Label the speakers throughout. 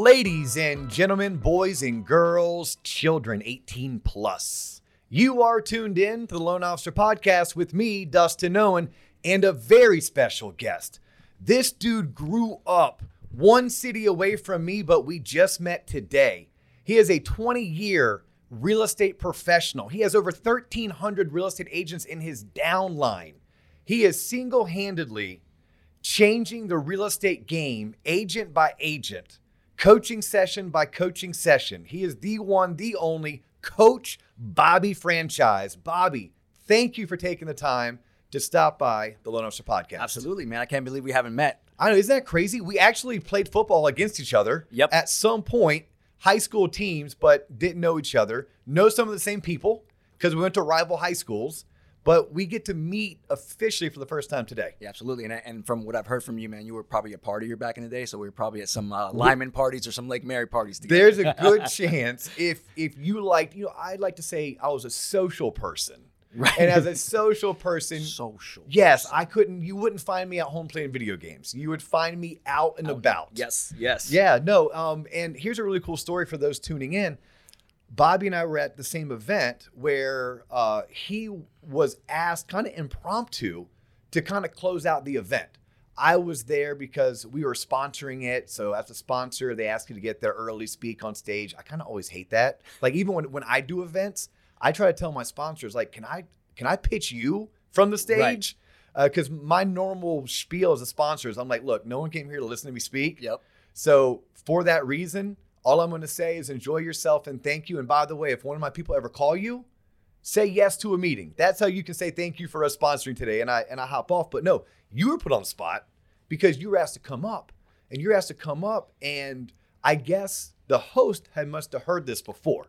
Speaker 1: Ladies and gentlemen, boys and girls, children 18 plus, you are tuned in to the Loan Officer Podcast with me, Dustin Owen, and a very special guest. This dude grew up one city away from me, but we just met today. He is a 20 year real estate professional. He has over 1,300 real estate agents in his downline. He is single handedly changing the real estate game agent by agent, coaching session by coaching session. He is the one, the only coach Bobby franchise. Bobby, thank you for taking the time to stop by the Loan Officer Podcast.
Speaker 2: Absolutely, man. I can't believe we haven't met.
Speaker 1: I know, isn't that crazy? We actually played football against each other
Speaker 2: Yep.
Speaker 1: at some point, high school teams, but didn't know each other. Know some of the same people because we went to rival high schools, but we get to meet officially for the first time today.
Speaker 2: Yeah, absolutely. And, and from what I've heard from you, man, you were probably a partier back in the day. So we were probably at some uh, Lyman parties or some Lake Mary parties together.
Speaker 1: There's a good chance if if you liked, you know, I'd like to say I was a social person.
Speaker 2: Right.
Speaker 1: And as a social person,
Speaker 2: social.
Speaker 1: yes,
Speaker 2: person.
Speaker 1: I couldn't you wouldn't find me at home playing video games. You would find me out and about.
Speaker 2: Yes, yes.
Speaker 1: Yeah, no. Um, and here's a really cool story for those tuning in. Bobby and I were at the same event where uh, he was asked kind of impromptu to kind of close out the event. I was there because we were sponsoring it. So as a sponsor, they ask you to get there early, speak on stage. I kind of always hate that. Like even when, when I do events, I try to tell my sponsors, like, can I can I pitch you from the stage? Because my normal spiel as a sponsor is I'm like, look, no one came here to listen to me speak.
Speaker 2: Yep.
Speaker 1: So for that reason, all I'm going to say is enjoy yourself and thank you. And by the way, if one of my people ever call you, say yes to a meeting. That's how you can say thank you for us sponsoring today. And I and I hop off. But no, you were put on the spot because you were asked to come up, and you're asked to come up. And I guess the host had must have heard this before.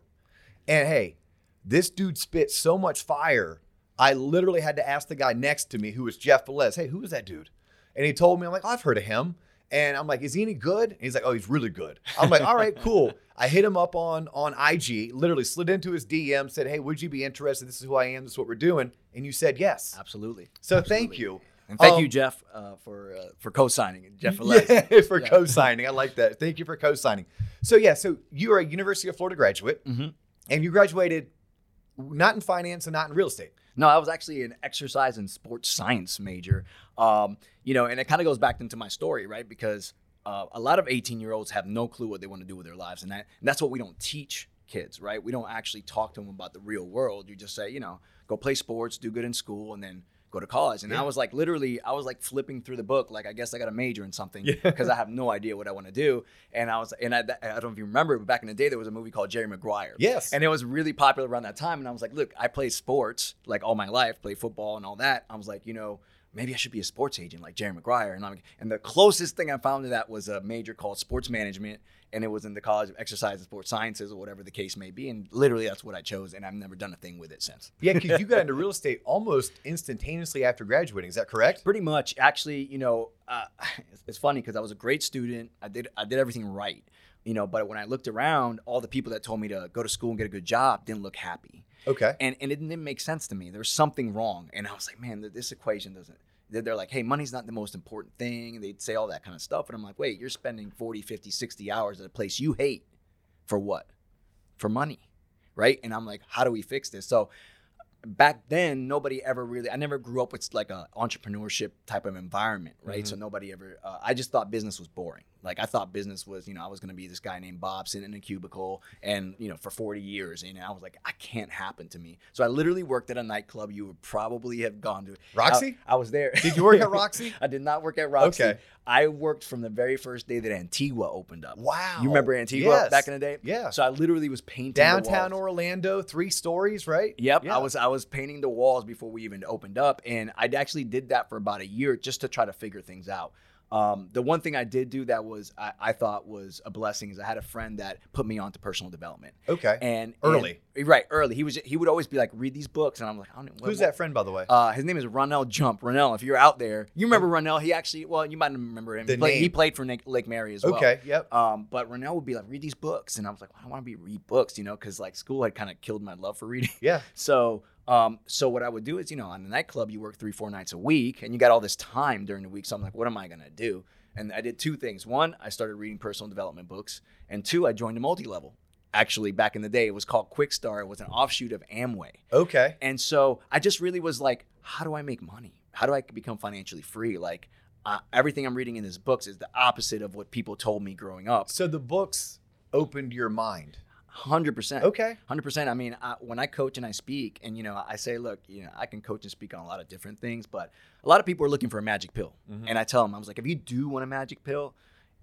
Speaker 1: And hey, this dude spit so much fire. I literally had to ask the guy next to me, who was Jeff Velez, hey, who is that dude? And he told me, I'm like, oh, I've heard of him. And I'm like, is he any good? And he's like, oh, he's really good. I'm like, all right, cool. I hit him up on on IG, literally slid into his DM, said, hey, would you be interested? This is who I am. This is what we're doing. And you said yes.
Speaker 2: Absolutely.
Speaker 1: So
Speaker 2: Absolutely.
Speaker 1: thank you.
Speaker 2: And thank
Speaker 1: Um,
Speaker 2: you, Jeff, uh, for uh, for co-signing. Jeff Velez.
Speaker 1: Yeah, for
Speaker 2: Yeah.
Speaker 1: co-signing. I like that. Thank you for co-signing. So yeah, so you are a University of Florida graduate,
Speaker 2: Mhm.
Speaker 1: and you graduated not in finance and not in real estate.
Speaker 2: No, I was actually an exercise and sports science major. Um, you know, and it kind of goes back into my story, right? Because uh, a lot of 18 year olds have no clue what they want to do with their lives. And, that, and that's what we don't teach kids, right? We don't actually talk to them about the real world. You just say, you know, go play sports, do good in school, and then go to college. And
Speaker 1: Yeah.
Speaker 2: I was like, literally, I was like flipping through the book. Like, I guess I got a major in something
Speaker 1: Yeah.
Speaker 2: because I have no idea what I want to do. And I was, and I, I don't know if you remember, but back in the day, there was a movie called Jerry Maguire.
Speaker 1: Yes.
Speaker 2: And it was really popular around that time. And I was like, look, I play sports like all my life, play football and all that. I was like, you know, maybe I should be a sports agent like Jerry Maguire. And I'm and the closest thing I found to that was a major called sports management. And it was in the College of Exercise and Sports Sciences or whatever the case may be. And literally that's what I chose. And I've never done a thing with it since.
Speaker 1: Yeah, because you got into real estate almost instantaneously after graduating. Is that correct?
Speaker 2: Pretty much, actually, you know, uh, it's, it's funny because I was a great student. I did I did everything right, you know. But when I looked around, all the people that told me to go to school and get a good job didn't look happy.
Speaker 1: Okay.
Speaker 2: and and it didn't make sense to me. There was something wrong, and I was like, man, this equation doesn't. They're like, hey, money's not the most important thing. And they'd say all that kind of stuff, and I'm like, wait, you're spending 40, 50, 60 hours at a place you hate for what? For money, right? And I'm like, how do we fix this? So back then nobody ever really i never grew up with like a entrepreneurship type of environment right
Speaker 1: Mhm.
Speaker 2: so nobody ever uh, i just thought business was boring like i thought business was you know i was going to be this guy named bob sitting in a cubicle and you know for 40 years and i was like i can't happen to me so i literally worked at a nightclub you would probably have gone to
Speaker 1: Roxy?
Speaker 2: i, I was there
Speaker 1: Did you work at Roxy?
Speaker 2: i did not work at roxy
Speaker 1: Okay.
Speaker 2: i worked from the very first day that antigua opened up
Speaker 1: Wow.
Speaker 2: you remember antigua
Speaker 1: Yes.
Speaker 2: back in the day
Speaker 1: Yeah.
Speaker 2: so i literally was painting the
Speaker 1: Downtown. Orlando, three stories, right?
Speaker 2: Yep,
Speaker 1: Yeah.
Speaker 2: I was I was painting the walls before we even opened up, and I actually did that for about a year just to try to figure things out. Um, the one thing I did do that was I, I thought was a blessing is I had a friend that put me onto personal development,
Speaker 1: Okay.
Speaker 2: and
Speaker 1: Early.
Speaker 2: and- right? Early. He was he would always be like, read these books, and I'm like, I don't know. what-
Speaker 1: Who's that friend, by the way?
Speaker 2: Uh, his name is Ronell Jump. Ronell, if you're out there, you remember Ronell? He actually, well, you might remember him.
Speaker 1: The
Speaker 2: he, played, he played for Nick, Lake Mary as well.
Speaker 1: okay. Yep.
Speaker 2: Um, but Ronell would be like, read these books, and I was like, well, I want to be read books, you know, because like school had kind of killed my love for reading.
Speaker 1: Yeah.
Speaker 2: So, um, so what I would do is, you know, on the nightclub, you work three, four nights a week, and you got all this time during the week. So I'm like, what am I gonna do? And I did two things. One, I started reading personal development books, and two, I joined a multi-level. Actually, back in the day, it was called Quixtar. It was an offshoot of Amway.
Speaker 1: Okay.
Speaker 2: And so I just really was like, how do I make money? How do I become financially free? Like uh, everything I'm reading in these books is the opposite of what people told me growing up.
Speaker 1: So the books opened your mind.
Speaker 2: Hundred percent.
Speaker 1: Okay.
Speaker 2: Hundred percent. I mean, I, when I coach and I speak, and you know, I say, look, you know, I can coach and speak on a lot of different things, but a lot of people are looking for a magic pill,
Speaker 1: Mhm.
Speaker 2: and I tell them, I was like, if you do want a magic pill,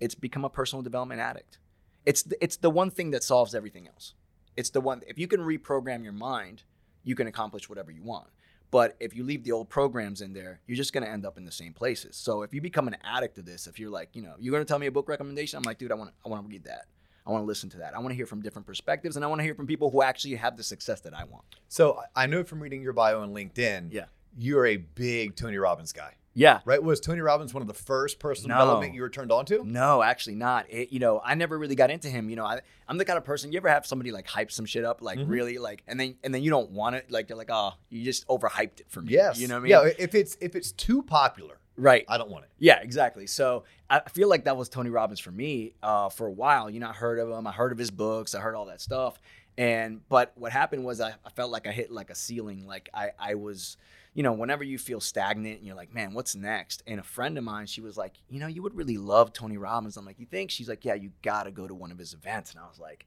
Speaker 2: it's become a personal development addict. It's the, it's the one thing that solves everything else. It's the one. If you can reprogram your mind, you can accomplish whatever you want. But if you leave the old programs in there, you're just gonna end up in the same places. So if you become an addict to this, if you're like, you know, you're gonna tell me a book recommendation, I'm like, dude, I want, I want to read that. I want to listen to that. I want to hear from different perspectives, and I want to hear from people who actually have the success that I want.
Speaker 1: So I know from reading your bio on LinkedIn,
Speaker 2: Yeah.
Speaker 1: you're a big Tony Robbins guy,
Speaker 2: Yeah.
Speaker 1: right? Was Tony Robbins one of the first personal
Speaker 2: No.
Speaker 1: development you were turned on to?
Speaker 2: No, actually not. It, you know, I never really got into him. You know, I, I'm the kind of person. You ever have somebody like hype some shit up, like
Speaker 1: Mhm.
Speaker 2: really, like, and then and then you don't want it. Like you're like, oh, you just overhyped it for me.
Speaker 1: Yes.
Speaker 2: You know what I mean?
Speaker 1: Yeah. If it's if it's too popular,
Speaker 2: Right.
Speaker 1: I don't want it.
Speaker 2: Yeah, exactly. So I feel like that was Tony Robbins for me uh, for a while. You know, I heard of him, I heard of his books, I heard all that stuff. And but what happened was I, I felt like I hit like a ceiling. Like I, I was, you know, whenever you feel stagnant and you're like, man, what's next? And a friend of mine, she was like, you know, you would really love Tony Robbins. I'm like, you think? She's like, yeah, you gotta go to one of his events. And I was like,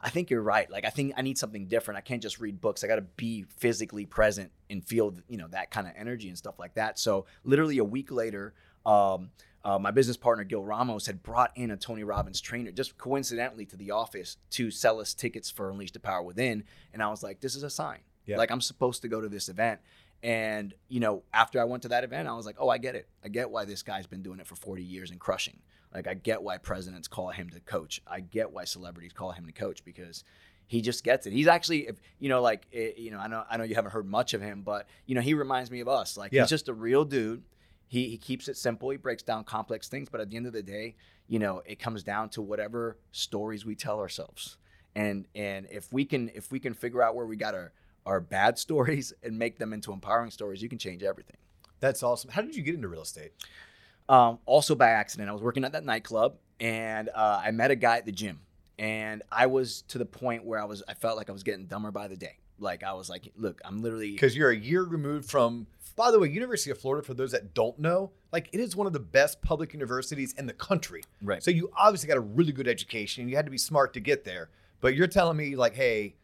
Speaker 2: I think you're right. Like I think I need something different. I can't just read books. I got to be physically present and feel, you know, that kind of energy and stuff like that. So literally a week later, um, uh, my business partner Gil Ramos had brought in a Tony Robbins trainer just coincidentally to the office to sell us tickets for Unleash the Power Within, and I was like, this is a sign.
Speaker 1: Yeah.
Speaker 2: Like I'm supposed to go to this event. And you know, after I went to that event, I was like, "Oh, I get it. I get why this guy's been doing it for 40 years and crushing. Like, I get why presidents call him to coach. I get why celebrities call him to coach because he just gets it. He's actually, you know, like, eh, you know, I know, I know you haven't heard much of him, but you know, he reminds me of us. Like,
Speaker 1: Yeah.
Speaker 2: he's just a real dude. He he keeps it simple. He breaks down complex things, but at the end of the day, you know, it comes down to whatever stories we tell ourselves. And and if we can if we can figure out where we got our our bad stories and make them into empowering stories, you can change everything.
Speaker 1: That's awesome. How did you get into real estate?
Speaker 2: Um, also by accident, I was working at that nightclub and uh, I met a guy at the gym, and I was to the point where I was I felt like I was getting dumber by the day. Like I was like, look, I'm literally
Speaker 1: Because you're a year removed from. By the way, University of Florida, for those that don't know, like it is one of the best public universities in the country.
Speaker 2: right.
Speaker 1: So you obviously got a really good education. You had to be smart to get there. But you're telling me like, hey,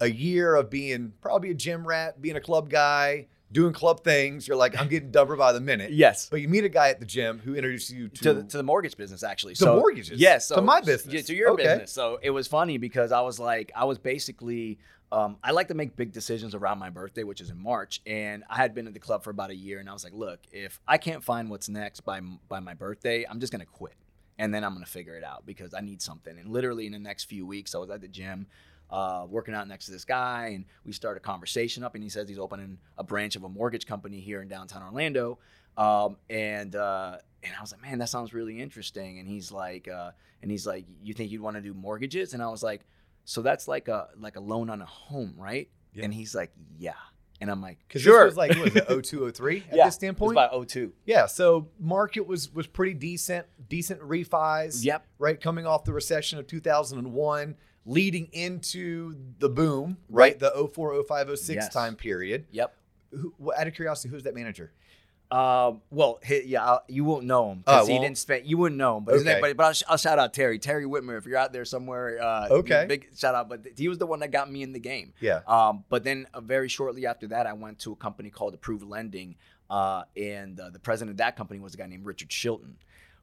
Speaker 1: a year of being probably a gym rat, being a club guy, doing club things. You're like, I'm getting dumber by the minute.
Speaker 2: yes.
Speaker 1: But you meet a guy at the gym who introduces you to,
Speaker 2: to the, to the mortgage business actually.
Speaker 1: To
Speaker 2: so
Speaker 1: mortgages?
Speaker 2: Yes,
Speaker 1: To my business?
Speaker 2: Yeah, to your
Speaker 1: Okay.
Speaker 2: business. So it was funny because I was like, I was basically, um, I like to make big decisions around my birthday, which is in March, and I had been at the club for about a year, and I was like, look, if I can't find what's next by by my birthday, I'm just gonna quit, and then I'm gonna figure it out because I need something. And literally in the next few weeks, I was at the gym. Uh, working out next to this guy, and we start a conversation up. And he says he's opening a branch of a mortgage company here in downtown Orlando. Um, and uh, and I was like, man, that sounds really interesting. And he's like, uh, and he's like, you think you'd want to do mortgages? And I was like, so that's like a like a loan on a home, right?
Speaker 1: Yeah.
Speaker 2: And he's like, yeah. And I'm like,
Speaker 1: because
Speaker 2: sure.
Speaker 1: this was like what was it 0203 at
Speaker 2: yeah,
Speaker 1: this standpoint.
Speaker 2: It was about 02.
Speaker 1: yeah, so market was was pretty decent, decent refis.
Speaker 2: Yep.
Speaker 1: right? Coming off the recession of 2001, leading into the boom, right?
Speaker 2: Right.
Speaker 1: The 04, 05, 06
Speaker 2: Yes.
Speaker 1: time period.
Speaker 2: Yep.
Speaker 1: Who, out of curiosity, who's that manager?
Speaker 2: Um, well, he, yeah, I'll- you won't know him because he didn't spend. You wouldn't know him, but
Speaker 1: Okay.
Speaker 2: but, but I'll, I'll shout out Terry, Terry Whitmer, if you're out there somewhere. Uh,
Speaker 1: Okay.
Speaker 2: big shout out. But he was the one that got me in the game.
Speaker 1: Yeah.
Speaker 2: Um, but then uh, very shortly after that, I went to a company called Approved Lending, uh, and uh, the president of that company was a guy named Richard Shilton,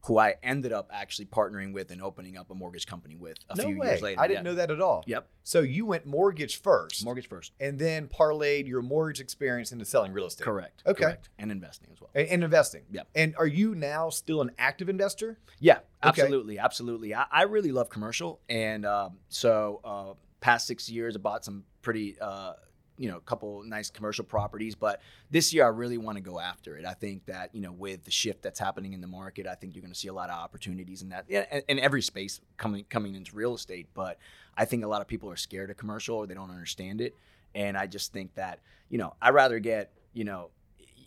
Speaker 2: who I ended up actually partnering with and opening up a mortgage company with a
Speaker 1: no
Speaker 2: few
Speaker 1: way.
Speaker 2: years later.
Speaker 1: I didn't
Speaker 2: Yeah.
Speaker 1: know that at all.
Speaker 2: Yep,
Speaker 1: So you went mortgage first,
Speaker 2: mortgage first.
Speaker 1: and then parlayed your mortgage experience into selling real estate.
Speaker 2: Correct.
Speaker 1: Okay.
Speaker 2: Correct. And investing as well.
Speaker 1: And, and investing.
Speaker 2: Yep.
Speaker 1: And are you now still an active investor?
Speaker 2: Yeah,
Speaker 1: Okay.
Speaker 2: absolutely, absolutely. I, I really love commercial, and um, so uh, past six years, I bought some pretty, uh, you know, a couple nice commercial properties. But this year, I really want to go after it. I think that you know, with the shift that's happening in the market, I think you're going to see a lot of opportunities in that, in, every space coming coming into real estate. But I think a lot of people are scared of commercial or they don't understand it, and I just think that you know, I rather get you know.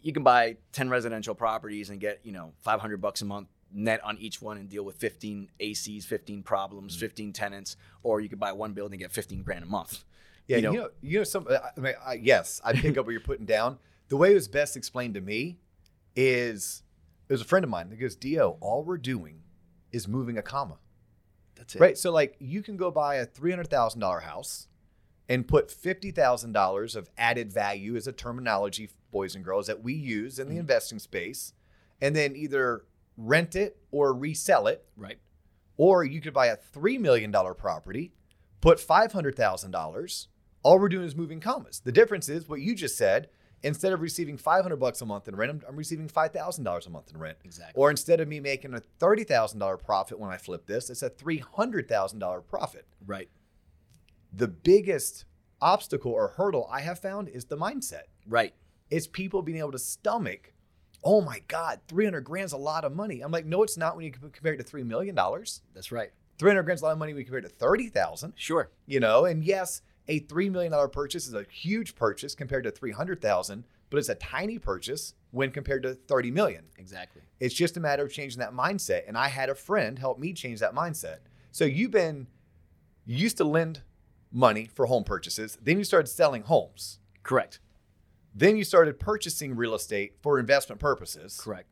Speaker 2: You can buy 10 residential properties and get, you know, 500 bucks a month net on each one and deal with 15 ACs, 15 problems, mm. 15 tenants, or you could buy one building and get 15 grand a month.
Speaker 1: Yeah,
Speaker 2: You
Speaker 1: you
Speaker 2: know-
Speaker 1: know, you know, some. I mean, I, yes, I pick up what you're putting down. The way it was best explained to me is, there's a friend of mine that goes, "Dio, all we're doing is moving a comma."
Speaker 2: That's it.
Speaker 1: Right. So like you can go buy a three hundred thousand dollar house and put fifty thousand dollars of added value as a terminology, boys and girls, that we use in the
Speaker 2: Mhm.
Speaker 1: investing space, and then either rent it or resell it.
Speaker 2: Right.
Speaker 1: Or you could buy a three million dollar property, put five hundred thousand dollars. All we're doing is moving commas. The difference is what you just said. Instead of receiving five hundred bucks a month in rent, I'm, I'm receiving five thousand dollars a month in rent.
Speaker 2: Exactly.
Speaker 1: Or instead of me making a thirty thousand dollar profit when I flip this, it's a three hundred thousand dollar profit.
Speaker 2: right.
Speaker 1: The biggest obstacle or hurdle I have found is the mindset.
Speaker 2: Right.
Speaker 1: It's people being able to stomach. Oh my God, three hundred grand's a lot of money. I'm like, no, it's not when you compare it to three million dollars.
Speaker 2: That's right.
Speaker 1: Three hundred grand's a lot of money when you compare it to thirty thousand.
Speaker 2: Sure.
Speaker 1: You know, and yes, a three million dollar purchase is a huge purchase compared to three hundred thousand, but it's a tiny purchase when compared to thirty million.
Speaker 2: Exactly.
Speaker 1: It's just a matter of changing that mindset. And I had a friend help me change that mindset. So you've been, you used to lend money for home purchases. Then you started selling homes.
Speaker 2: Correct.
Speaker 1: Then you started purchasing real estate for investment purposes.
Speaker 2: Correct.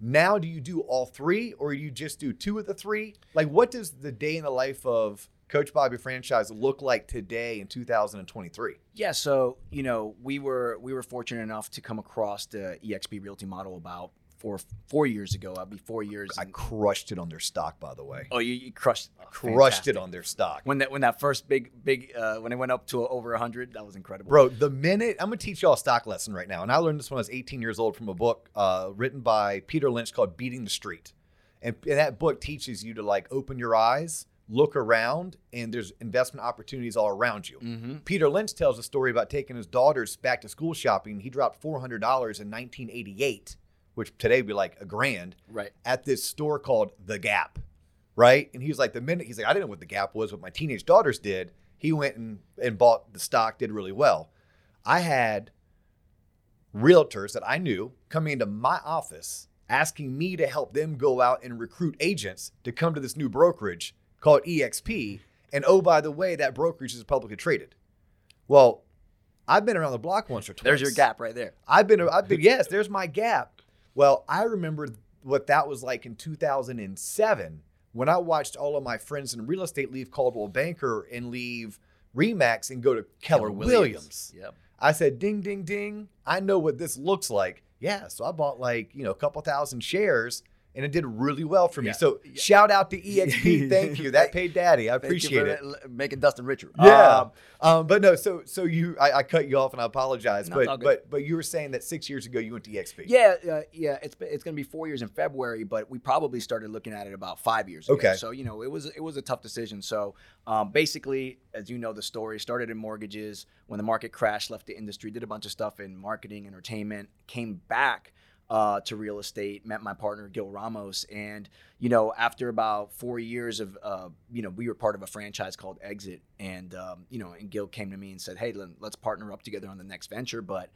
Speaker 1: Now, do you do all three or you just do two of the three? Like, what does the day in the life of Coach Bobby franchise look like today in 2023?
Speaker 2: Yeah, so you know, we were we were fortunate enough to come across the EXP Realty model about four four years ago. I'll be four years.
Speaker 1: I
Speaker 2: and-
Speaker 1: crushed it on their stock, by the way.
Speaker 2: oh, you, you crushed oh,
Speaker 1: crushed
Speaker 2: fantastic.
Speaker 1: it on their stock.
Speaker 2: when that when that first big big uh, when it went up to over hundred. That was incredible,
Speaker 1: Bro, the minute I'm gonna teach y'all a stock lesson right now, and I learned this when I was 18 years old from a book uh, written by Peter Lynch called "Beating the Street," and, and that book teaches you to like open your eyes, look around, and there's investment opportunities all around you.
Speaker 2: Mm-hmm.
Speaker 1: Peter Lynch tells a story about taking his daughters back to school shopping. He dropped $400 in 1988, which today would be like a grand,
Speaker 2: Right.
Speaker 1: at this store called The Gap, right? And he was like, the minute he's like, I didn't know what The Gap was, but my teenage daughters did. He went and, and bought the stock, did really well. I had realtors that I knew coming into my office asking me to help them go out and recruit agents to come to this new brokerage called EXP. And oh, by the way, that brokerage is publicly traded. Well, I've been around the block once or twice.
Speaker 2: There's your gap right there.
Speaker 1: I've been, I've been, yes, there's my gap. Well, I remember what that was like in 2007 when I watched all of my friends in real estate leave Coldwell Banker and leave Remax and go to Keller, Williams.
Speaker 2: Yep.
Speaker 1: I said, ding, ding, ding. I know what this looks like. Yeah. So I bought like, you know, a couple thousand shares and it did really well for me.
Speaker 2: Yeah.
Speaker 1: So
Speaker 2: Yeah.
Speaker 1: shout out to EXP. Thank you. That paid daddy. I appreciate it.
Speaker 2: Making Dustin richer.
Speaker 1: Yeah.
Speaker 2: Um,
Speaker 1: Um, but no, so so you I, I cut you off and I apologize.
Speaker 2: No,
Speaker 1: but but but you were saying that six years ago you went to EXP.
Speaker 2: Yeah, uh, yeah, it's it's going to be four years in February, but we probably started looking at it about five years ago.
Speaker 1: Okay.
Speaker 2: So you know, it was it was a tough decision. So um, basically, as you know, the story started in mortgages. When the market crashed, left the industry, did a bunch of stuff in marketing, entertainment, came back. Uh, to real estate, met my partner Gil Ramos, and you know, after about four years of, uh, you know, we were part of a franchise called Exit, and um, you know, and Gil came to me and said, "Hey, let- let's partner up together on the next venture," but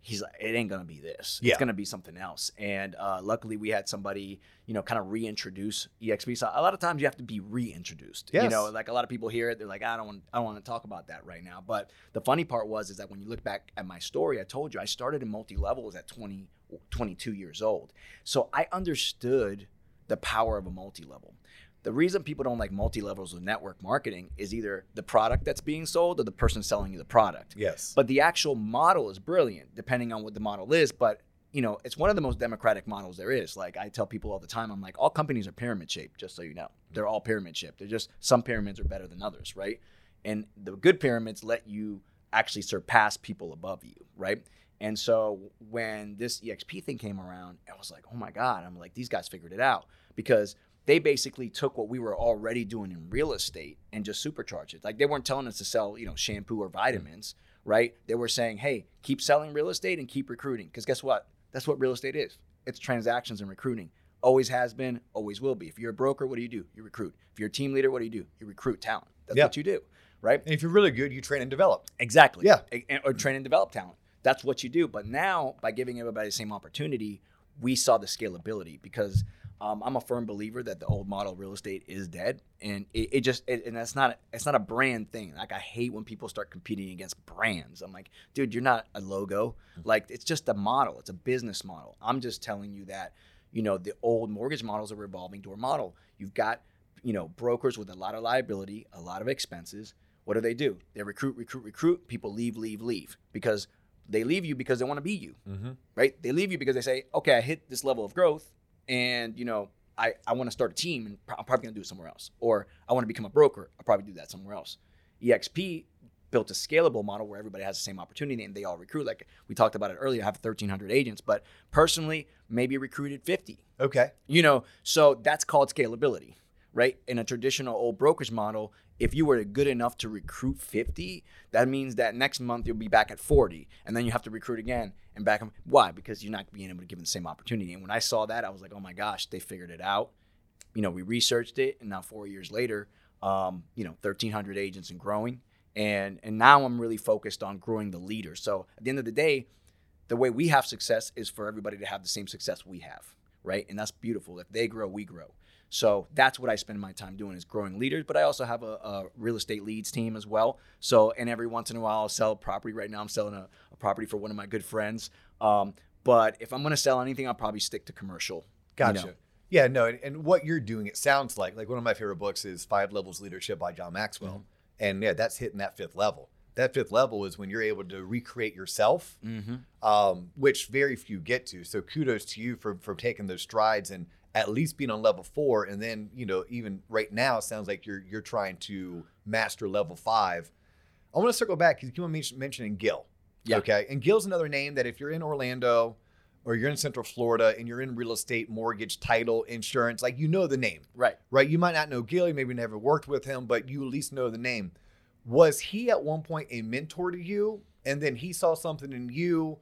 Speaker 2: he's like, it ain't gonna be this.
Speaker 1: Yeah.
Speaker 2: It's gonna be something else. And uh, luckily, we had somebody, you know, kind of reintroduce EXP. So a lot of times you have to be reintroduced.
Speaker 1: Yes.
Speaker 2: You know, like a lot of people hear it, they're like, I don't want, I don't want to talk about that right now. But the funny part was, is that when you look back at my story, I told you I started in multi levels at 20, 22 years old. So I understood the power of a multi level. The reason people don't like multi levels of network marketing is either the product that's being sold or the person selling you the product.
Speaker 1: Yes.
Speaker 2: But the actual model is brilliant, depending on what the model is. But you know, it's one of the most democratic models there is. Like I tell people all the time, I'm like, all companies are pyramid shaped, just so you know. They're all pyramid shaped. They're just some pyramids are better than others, right? And the good pyramids let you actually surpass people above you, right? And so when this EXP thing came around, I was like, oh my God, I'm like, these guys figured it out because they basically took what we were already doing in real estate and just supercharged it. Like they weren't telling us to sell, you know, shampoo or vitamins, right? They were saying, hey, keep selling real estate and keep recruiting. Because guess what? That's what real estate is. It's transactions and recruiting. Always has been, always will be. If you're a broker, what do you do? You recruit. If you're a team leader, what do you do? You recruit talent. That's
Speaker 1: Yeah.
Speaker 2: what you do, right?
Speaker 1: and if you're really good, you train and develop.
Speaker 2: Exactly.
Speaker 1: Yeah.
Speaker 2: And- Or train and develop talent. That's what you do. But now, by giving everybody the same opportunity, we saw the scalability because Um, I'm a firm believer that the old model of real estate is dead, and it, it just it, and that's not it's not a brand thing. Like I hate when people start competing against brands. I'm like, dude, you're not a logo. Like it's just a model. It's a business model. I'm just telling you that you know the old mortgage model is a revolving door model. You've got you know brokers with a lot of liability, a lot of expenses. What do they do? They recruit, recruit, recruit. People leave, leave, leave because they leave you because they want to be you,
Speaker 1: Mm-hmm.
Speaker 2: right? They leave you because they say, okay, I hit this level of growth, and you know, I I want to start a team, and I'm probably gonna do it somewhere else, or I want to become a broker. I'll probably do that somewhere else. EXP built a scalable model where everybody has the same opportunity and they all recruit. Like we talked about it earlier, I have 1,300 agents, but personally, maybe recruited 50
Speaker 1: Okay.
Speaker 2: you know so that's called scalability right in a traditional old brokerage model if you were good enough to recruit 50 that means that next month you'll be back at 40 and then you have to recruit again and back why? Because you're not being able to give them the same opportunity. And when i saw that i was like oh my gosh they figured it out. You know we researched it and now four years later um, you know 1300 agents and growing. And and now i'm really focused on growing the leaders so at the end of the day the way we have success is for everybody to have the same success we have right? And that's beautiful. If they grow we grow so that's what i spend my time doing is growing leaders but i also have a, a real estate leads team as well so and every once in a while i'll sell a property right now i'm selling a, a property for one of my good friends um, but if i'm going to sell anything i'll probably stick to commercial you
Speaker 1: Gotcha.
Speaker 2: know.
Speaker 1: Yeah, no, and, and what you're doing, it sounds like like one of my favorite books is Five Levels Leadership by John Maxwell,
Speaker 2: Mm-hmm.
Speaker 1: and yeah, that's hitting that fifth level. That fifth level is when you're able to recreate yourself,
Speaker 2: Mm-hmm.
Speaker 1: um, which very few get to. So kudos to you for for taking those strides and at least being on level four, and then you know even right now it sounds like you're you're trying to master level five. I want to circle back because you keep on mentioning Gil.
Speaker 2: Yeah.
Speaker 1: Okay. And Gil's another name that if you're in Orlando or you're in Central Florida and you're in real estate, mortgage, title, insurance, like you know the name,
Speaker 2: right
Speaker 1: right? You might not know Gil, you maybe never worked with him, but you at least know the name. Was he at one point a mentor to you? And then he saw something in you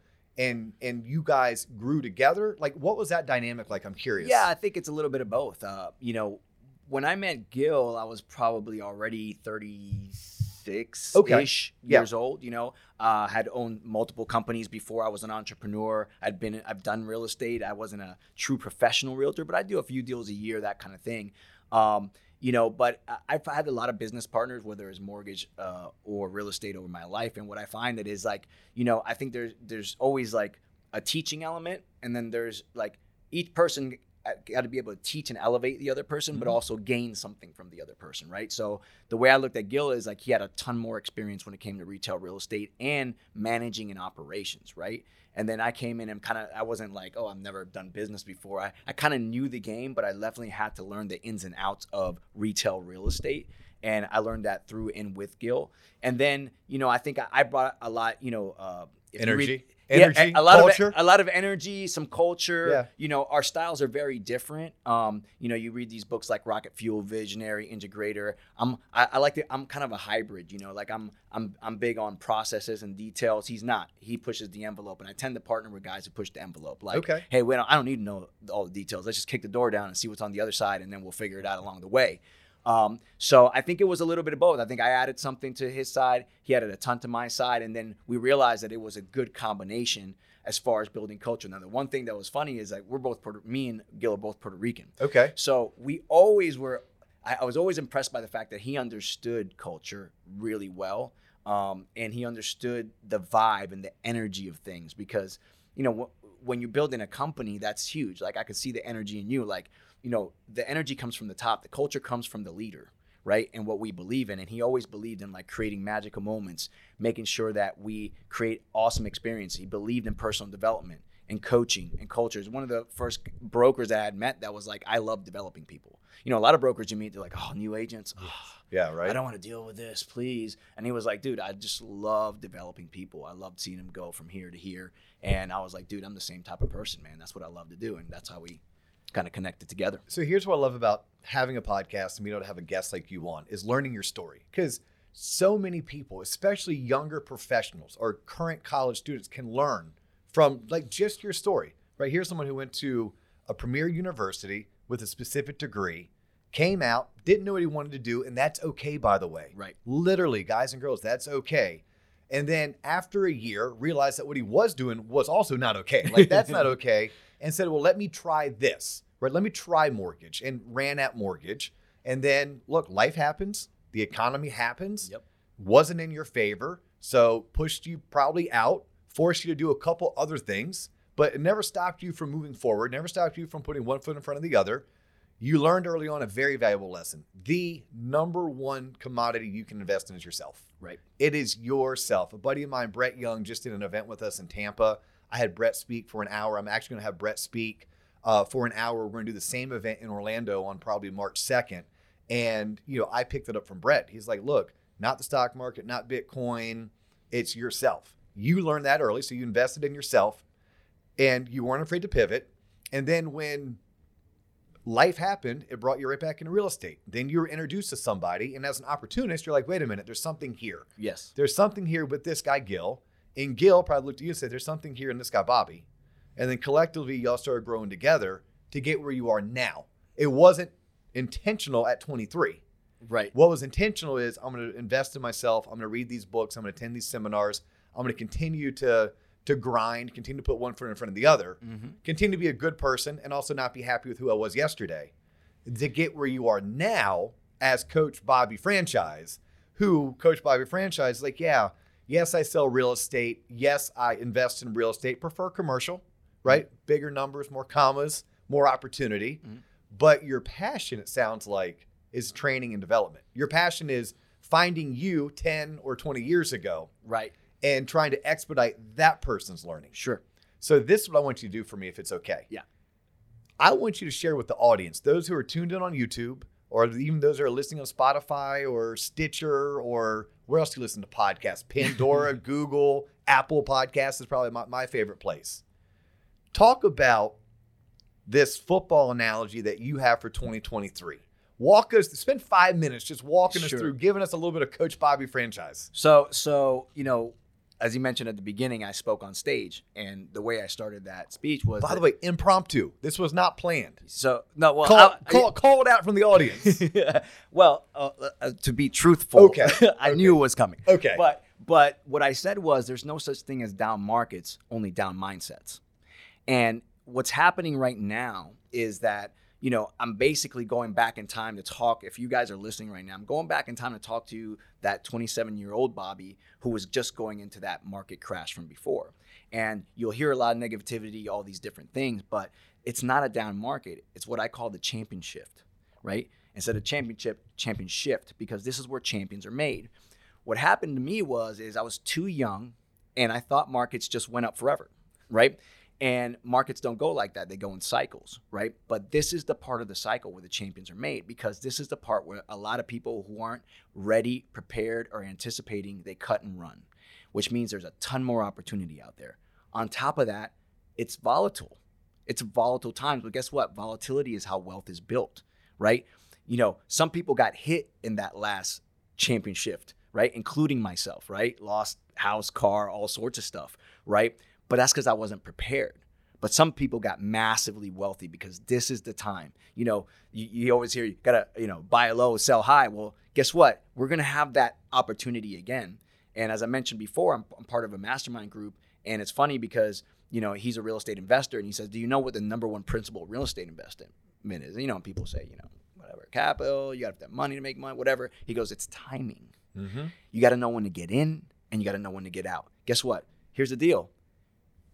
Speaker 1: and and you guys grew together? Like what was that dynamic like? I'm curious.
Speaker 2: Yeah, I think it's a little bit of both. Uh, you know, when I met Gil, I was probably already 36
Speaker 1: Okay.
Speaker 2: ish
Speaker 1: Yeah.
Speaker 2: years old. You know, uh, had owned multiple companies before I was an entrepreneur. I'd been, I've done real estate. I wasn't a true professional realtor, but I do a few deals a year, that kind of thing. Um, you know, but I've had a lot of business partners, whether it's mortgage uh, or real estate over my life. And what I find that is like, you know, I think there's there's always like a teaching element, and then there's like each person got to be able to teach and elevate the other person, but
Speaker 1: Mhm.
Speaker 2: also gain something from the other person, right? So the way I looked at Gil is like he had a ton more experience when it came to retail real estate and managing and operations, right? And then I came in and kind of I wasn't like, oh, I've never done business before. I, I kind of knew the game, but I definitely had to learn the ins and outs of retail real estate. And I learned that through and with Gil. And then, you know, I think I, I brought a lot, you know, uh, read-
Speaker 1: Energy.
Speaker 2: yeah, a, lot
Speaker 1: culture.
Speaker 2: of a lot of energy, some culture.
Speaker 1: Yeah.
Speaker 2: You know, our styles are very different. Um, you know, you read these books like Rocket Fuel, Visionary, Integrator. I'm I, I like to I'm kind of a hybrid, you know, like I'm I'm I'm big on processes and details. He's not. He pushes the envelope and I tend to partner with guys who push the envelope. Like,
Speaker 1: Okay.
Speaker 2: hey, we don't, I don't need to know all the details. Let's just kick the door down and see what's on the other side and then we'll figure it out along the way. Um, so I think it was a little bit of both. I think I added something to his side, he added a ton to my side, and then we realized that it was a good combination as far as building culture. Now, the one thing that was funny is like we're both Puerto, me and Gil are both Puerto Rican,
Speaker 1: okay.
Speaker 2: so we always were. I, I was always impressed by the fact that he understood culture really well, um, and he understood the vibe and the energy of things because you know wh- when you're building a company, that's huge. Like I could see the energy in you, like you know the energy comes from the top the culture comes from the leader right and what we believe in and he always believed in like creating magical moments making sure that we create awesome experience he believed in personal development and coaching and cultures one of the first brokers that i had met that was like i love developing people you know a lot of brokers you meet they're like oh new agents oh,
Speaker 1: Yeah, right.
Speaker 2: I don't want to deal with this, please. And he was like, dude, I just love developing people. I love seeing them go from here to here. And I was like, dude, I'm the same type of person, man. That's what I love to do. And that's how we kind of connected together.
Speaker 1: So here's what I love about having a podcast and being able to have a guest like you on is learning your story. Because so many people, especially younger professionals or current college students, can learn from like just your story. Right? Here's someone who went to a premier university with a specific degree, came out, didn't know what he wanted to do, and that's okay, by the way.
Speaker 2: Right.
Speaker 1: Literally, guys and girls, that's okay. And then after a year, realized that what he was doing was also not okay. Like that's not okay. And said, well, let me try this. right? Let me try mortgage and ran at mortgage. And then look, life happens, the economy happens,
Speaker 2: Yep.
Speaker 1: wasn't in your favor. So pushed you probably out, forced you to do a couple other things, but it never stopped you from moving forward, never stopped you from putting one foot in front of the other. You learned early on a very valuable lesson. The number one commodity you can invest in is yourself.
Speaker 2: Right.
Speaker 1: It is yourself. A buddy of mine, Brett Young, just did an event with us in Tampa. I had Brett speak for an hour. I'm actually going to have Brett speak uh, for an hour. We're going to do the same event in Orlando on probably March 2nd. And, you know, I picked it up from Brett. He's like, look, not the stock market, not Bitcoin, it's yourself. You learned that early. So you invested in yourself and you weren't afraid to pivot. And then when life happened, it brought you right back into real estate. Then you were introduced to somebody. And as an opportunist, you're like, wait a minute, there's something here.
Speaker 2: Yes.
Speaker 1: There's something here with this guy, Gil. And Gil probably looked at you and said, there's something here in this guy, Bobby. And then collectively, y'all started growing together to get where you are now. It wasn't intentional at 23.
Speaker 2: Right.
Speaker 1: What was intentional is I'm going to invest in myself. I'm going to read these books. I'm going to attend these seminars. I'm going to continue to to grind, continue to put one foot in front of the other,
Speaker 2: Mm-hmm.
Speaker 1: continue to be a good person, and also not be happy with who I was yesterday. To get where you are now as Coach Bobby Franchise, who Coach Bobby Franchise, is like, yeah, yes, I sell real estate. Yes, I invest in real estate. Prefer commercial, right? Bigger numbers, more commas, more opportunity.
Speaker 2: Mhm.
Speaker 1: But your passion, it sounds like, is training and development. Your passion is finding you 10 or 20 years ago
Speaker 2: Right.
Speaker 1: and trying to expedite that person's learning.
Speaker 2: Sure.
Speaker 1: So this is what I want you to do for me if it's okay.
Speaker 2: Yeah.
Speaker 1: I want you to share with the audience, those who are tuned in on YouTube, or even those who are listening on Spotify or Stitcher or where else do you listen to podcasts? Pandora, Google, Apple Podcasts is probably my, my favorite place. Talk about this football analogy that you have for 2023. Walk us, spend five minutes just walking us through, giving us a little bit of Coach Bobby franchise.
Speaker 2: So, so you know, as you mentioned at the beginning, I spoke on stage, and the way I started that speech was.
Speaker 1: By the way, impromptu. This was not planned.
Speaker 2: so no, well,
Speaker 1: call,
Speaker 2: I-
Speaker 1: call, call it out from the audience.
Speaker 2: well, uh, uh, to be truthful,
Speaker 1: Okay,
Speaker 2: I
Speaker 1: okay.
Speaker 2: knew it was coming.
Speaker 1: Okay.
Speaker 2: But but what I said was there's no such thing as down markets, only down mindsets. And what's happening right now is that you know I'm basically going back in time to talk. If you guys are listening right now, I'm going back in time to talk to that 27 year old Bobby who was just going into that market crash from before. And you'll hear a lot of negativity, all these different things, but it's not a down market. It's what I call the champion shift, right? Instead of championship, champion shift, because this is where champions are made. What happened to me was is I was too young and I thought markets just went up forever, right? And markets don't go like that. They go in cycles, right? But this is the part of the cycle where the champions are made because this is the part where a lot of people who aren't ready, prepared, or anticipating, they cut and run, which means there's a ton more opportunity out there. On top of that, it's volatile. It's volatile times, but guess what? Volatility is how wealth is built, right? You know, some people got hit in that last champion shift, right? Including myself, right? Lost house, car, all sorts of stuff, right? But that's because I wasn't prepared. But some people got massively wealthy because this is the time. You know, you, you always hear you gotta, you know, buy low, sell high. Well, guess what? We're gonna have that opportunity again. And as I mentioned before, I'm, I'm part of a mastermind group, and it's funny because you know he's a real estate investor, and he says, "Do you know what the number one principle of real estate investment is?" You know, people say, you know, whatever capital, you got to have that money to make money, whatever. He goes, "It's timing."
Speaker 1: Mm-hmm.
Speaker 2: You got to know when to get in and you got to know when to get out. Guess what? Here's the deal.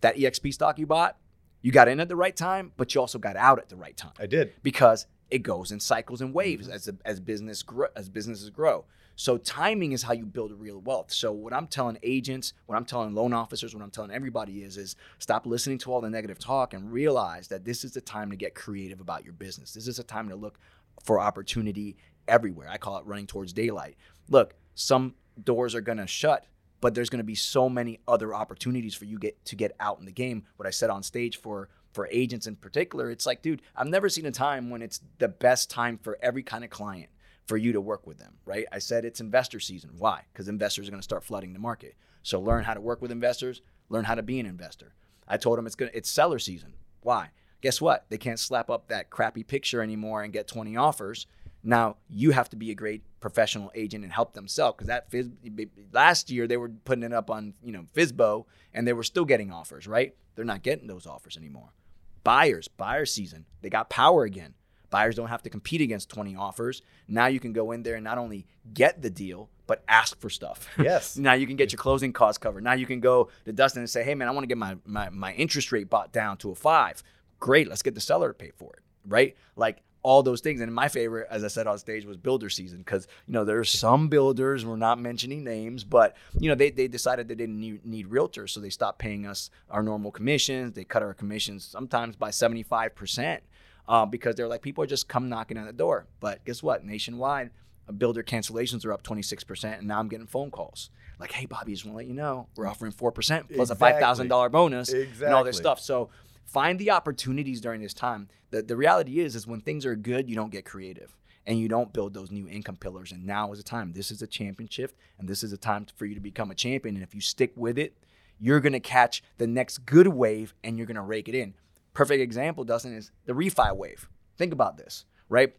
Speaker 2: That EXP stock you bought, you got in at the right time, but you also got out at the right time
Speaker 1: I did.
Speaker 2: because it goes in cycles and waves mm-hmm. as as business grow, as businesses grow. So timing is how you build real wealth. So what I'm telling agents, what I'm telling loan officers, what I'm telling everybody is is stop listening to all the negative talk and realize that this is the time to get creative about your business. This is a time to look for opportunity everywhere. I call it running towards daylight. Look, some doors are going to shut, but there's going to be so many other opportunities for you get to get out in the game. What I said on stage for for agents in particular, it's like, dude, I've never seen a time when it's the best time for every kind of client for you to work with them, right? I said it's investor season. Why? Because investors are going to start flooding the market. So learn how to work with investors, learn how to be an investor. I told them it's going to it's seller season. Why? Guess what? They can't slap up that crappy picture anymore and get 20 offers. Now you have to be a great professional agent and help them sell because that last year they were putting it up on you know FSBO and they were still getting offers, right? They're not getting those offers anymore. Buyers, buyer season. They got power again. Buyers don't have to compete against 20 offers. Now you can go in there and not only get the deal, but ask for stuff.
Speaker 1: Yes.
Speaker 2: now you can get your closing costs covered. Now you can go to Dustin and say, hey, man, I want to get my, my, my interest rate bought down to a five. Great. Let's get the seller to pay for it. Right. Like all those things. And my favorite, as I said on stage, was builder season because you know there are some builders. We're not mentioning names, but you know they, they decided they didn't need, need realtors, so they stopped paying us our normal commissions. They cut our commissions sometimes by 75 percent uh, because they're like people are just come knocking on the door. But guess what? Nationwide, uh, builder cancellations are up 26 percent, and now I'm getting phone calls like, "Hey, Bobby, just want to let you know we're offering four percent plus
Speaker 1: Exactly.
Speaker 2: a five thousand dollar bonus and all this stuff." So find the opportunities during this time. The, the reality is, is when things are good, you don't get creative and you don't build those new income pillars. And now is the time. This is a champion shift, and this is a time for you to become a champion. And if you stick with it, you're gonna catch the next good wave and you're gonna rake it in. Perfect example, Dustin, is the refi wave. Think about this, right?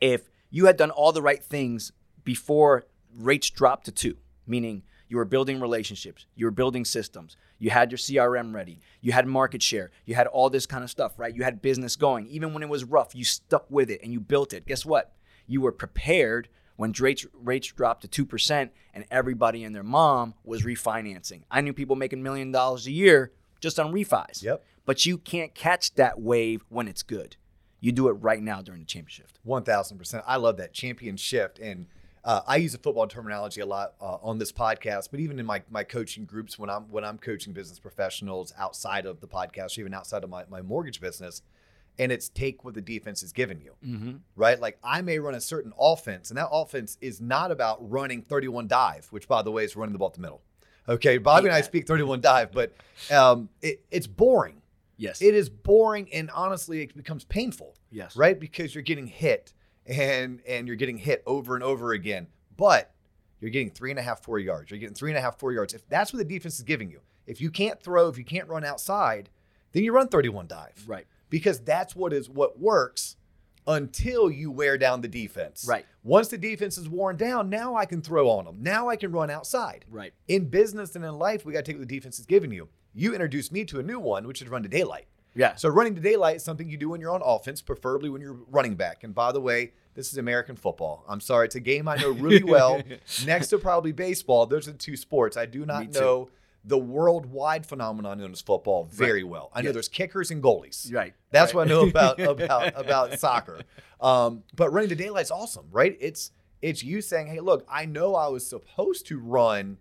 Speaker 2: If you had done all the right things before rates dropped to two, meaning you were building relationships, you were building systems, you had your CRM ready, you had market share, you had all this kind of stuff, right? You had business going. Even when it was rough, you stuck with it and you built it. Guess what? You were prepared when rates, rates dropped to 2% and everybody and their mom was refinancing. I knew people making million dollars a year just on refis.
Speaker 1: Yep.
Speaker 2: But you can't catch that wave when it's good. You do it right now during the champion shift.
Speaker 1: One thousand percent. I love that champion shift, and uh, I use the football terminology a lot uh, on this podcast, but even in my my coaching groups when I'm when I'm coaching business professionals outside of the podcast, or even outside of my, my mortgage business, and it's take what the defense is giving you,
Speaker 2: Mm-hmm.
Speaker 1: right? Like I may run a certain offense, and that offense is not about running 31 dive, which by the way is running the ball to the middle. Okay, Bobby and I speak 31 dive, but um, it, it's boring.
Speaker 2: Yes.
Speaker 1: It is boring, and honestly, it becomes painful
Speaker 2: yes.
Speaker 1: right? Because you're getting hit and and you're getting hit over and over again. But you're getting three and a half, four yards. You're getting three and a half, four yards. If that's what the defense is giving you, if you can't throw, if you can't run outside, then you run 31 dive.
Speaker 2: Right.
Speaker 1: Because that's what is what works until you wear down the defense.
Speaker 2: Right.
Speaker 1: Once the defense is worn down, now I can throw on them. Now I can run outside.
Speaker 2: Right.
Speaker 1: In business and in life, we got to take what the defense is giving you. You introduced me to a new one, which is run to daylight.
Speaker 2: Yeah.
Speaker 1: So running to daylight is something you do when you're on offense, preferably when you're running back. And by the way, this is American football. I'm sorry, it's a game I know really well. Next to probably baseball, those are the two sports. I do not know the worldwide phenomenon known as football very well. I know
Speaker 2: Yeah.
Speaker 1: there's kickers and goalies.
Speaker 2: Right.
Speaker 1: That's
Speaker 2: right.
Speaker 1: what I know about about about soccer. Um, but running to daylight's awesome, right? It's it's you saying, "Hey, look, I know I was supposed to run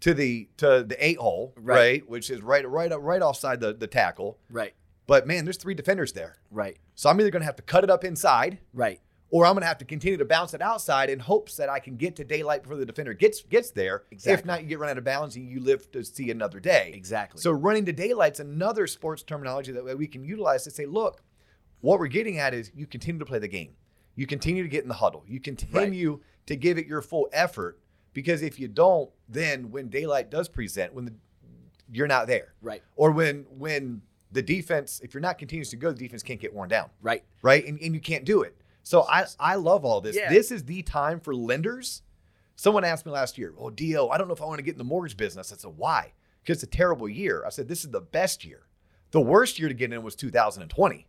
Speaker 1: to the to the eight hole,
Speaker 2: Right.
Speaker 1: right, which is right right right offside the the tackle."
Speaker 2: Right.
Speaker 1: But man, there's three defenders there.
Speaker 2: Right.
Speaker 1: So I'm either going to have to cut it up inside
Speaker 2: Right.
Speaker 1: or I'm going to have to continue to bounce it outside in hopes that I can get to daylight before the defender gets gets there.
Speaker 2: Exactly.
Speaker 1: If not, you get run out of bounds and you live to see another day.
Speaker 2: Exactly.
Speaker 1: So running to daylight's another sports terminology that we can utilize to say, look, what we're getting at is you continue to play the game. You continue to get in the huddle. You continue to give it your full effort because if you don't, then when daylight does present, when the, you're not there,
Speaker 2: right.
Speaker 1: or when when the defense, if you're not continues to go, the defense can't get worn down
Speaker 2: Right.
Speaker 1: right? And, and you can't do it. So I, I love all this.
Speaker 2: Yeah.
Speaker 1: This is the time for lenders. Someone asked me last year, oh, Dio, I don't know if I want to get in the mortgage business. I said, why? Because it's a terrible year. I said, this is the best year. The worst year to get in was 2020.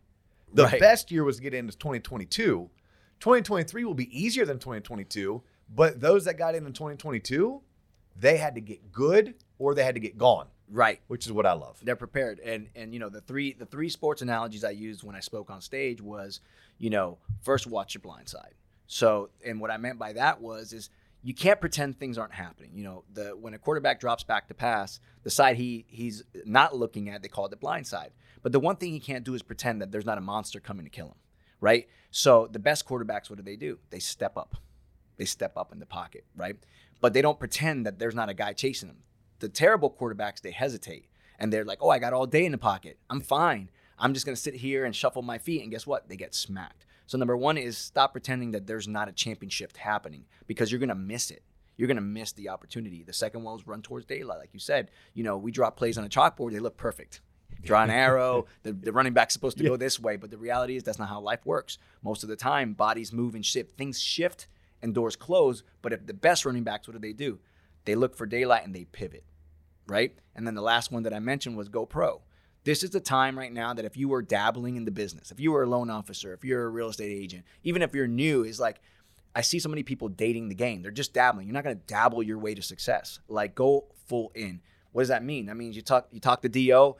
Speaker 1: The
Speaker 2: Right.
Speaker 1: best year was to get in is 2022. 2023 will be easier than 2022, but those that got in in 2022, they had to get good or they had to get gone,
Speaker 2: Right.
Speaker 1: which is what I love.
Speaker 2: They're prepared. And and you know, the three the three sports analogies I used when I spoke on stage was, you know, first watch your blind side. So, and what I meant by that was is you can't pretend things aren't happening. You know, the when a quarterback drops back to pass, the side he he's not looking at, they call it the blind side. But the one thing he can't do is pretend that there's not a monster coming to kill him, right? So the best quarterbacks, what do they do? They step up. They step up in the pocket, right? But they don't pretend that there's not a guy chasing them. The terrible quarterbacks, they hesitate and they're like, oh, I got all day in the pocket. I'm fine. I'm just going to sit here and shuffle my feet. And guess what? They get smacked. So, number one is stop pretending that there's not a champion shift happening because you're going to miss it. You're going to miss the opportunity. The second one was run towards daylight. Like you said, you know, we drop plays on a chalkboard, they look perfect. Draw an arrow, the, the running back's supposed to go this way. But the reality is that's not how life works. Most of the time, bodies move and shift. Things shift and doors close. But if the best running backs, what do they do? They look for daylight and they pivot right? And then the last one that I mentioned was GoPro. this is the time right now that if you were dabbling in the business, if you were a loan officer, if you're a real estate agent, even if you're new, is like I see so many people dating the game. They're just dabbling. You're not going to dabble your way to success. Like go full in. What does that mean? That means you talk you talk to DO,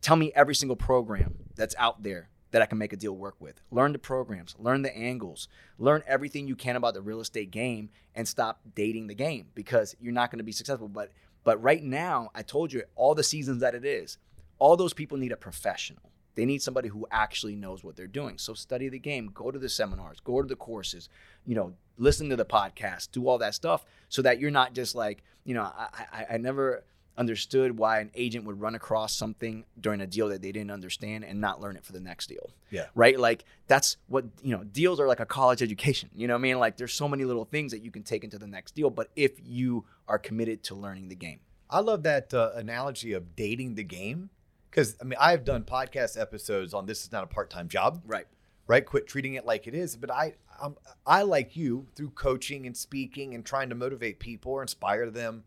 Speaker 2: tell me every single program that's out there that I can make a deal work with. Learn the programs, learn the angles, learn everything you can about the real estate game and stop dating the game because you're not going to be successful. But but right now, I told you all the seasons that it is, all those people need a professional. They need somebody who actually knows what they're doing. So study the game, go to the seminars, go to the courses, you know, listen to the podcast, do all that stuff so that you're not just like, you know, I, I, I never understood why an agent would run across something during a deal that they didn't understand and not learn it for the next deal.
Speaker 1: Yeah.
Speaker 2: Right? Like that's what, you know, deals are like a college education. You know what I mean? Like there's so many little things that you can take into the next deal, but if you are committed to learning the game.
Speaker 1: I love that uh, analogy of dating the game because I mean I've done podcast episodes on this is not a part-time job.
Speaker 2: Right.
Speaker 1: Right? Quit treating it like it is, but I I'm, I like you through coaching and speaking and trying to motivate people or inspire them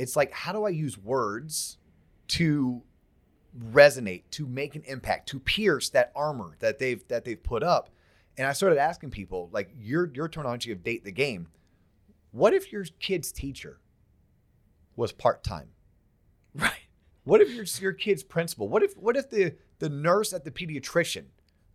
Speaker 1: it's like how do I use words to resonate, to make an impact, to pierce that armor that they've that they've put up. And I started asking people, like your your terminology of date the game. What if your kid's teacher was part time?
Speaker 2: Right.
Speaker 1: What if your your kid's principal? What if what if the the nurse at the pediatrician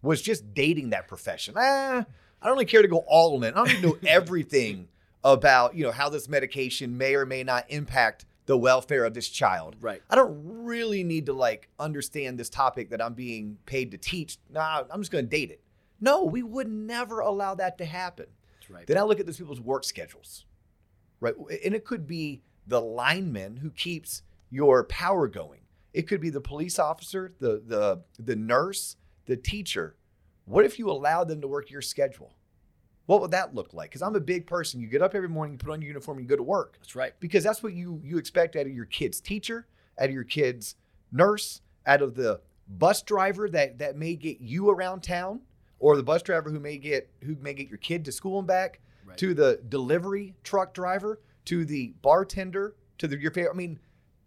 Speaker 1: was just dating that profession? Ah, I don't really care to go all in. I don't even know everything about you know how this medication may or may not impact the welfare of this child.
Speaker 2: Right.
Speaker 1: I don't really need to like understand this topic that I'm being paid to teach. Nah, I'm just going to date it. No, we would never allow that to happen.
Speaker 2: That's right.
Speaker 1: Then I look at these people's work schedules, right? And it could be the lineman who keeps your power going. It could be the police officer, the the the nurse, the teacher. What if you allow them to work your schedule? What would that look like? Because I'm a big person. You get up every morning, you put on your uniform, and you go to work.
Speaker 2: That's right.
Speaker 1: Because that's what you you expect out of your kid's teacher, out of your kid's nurse, out of the bus driver that that may get you around town, or the bus driver who may get who may get your kid to school and back,
Speaker 2: Right.
Speaker 1: to the delivery truck driver, to the bartender, to the your favorite. I mean,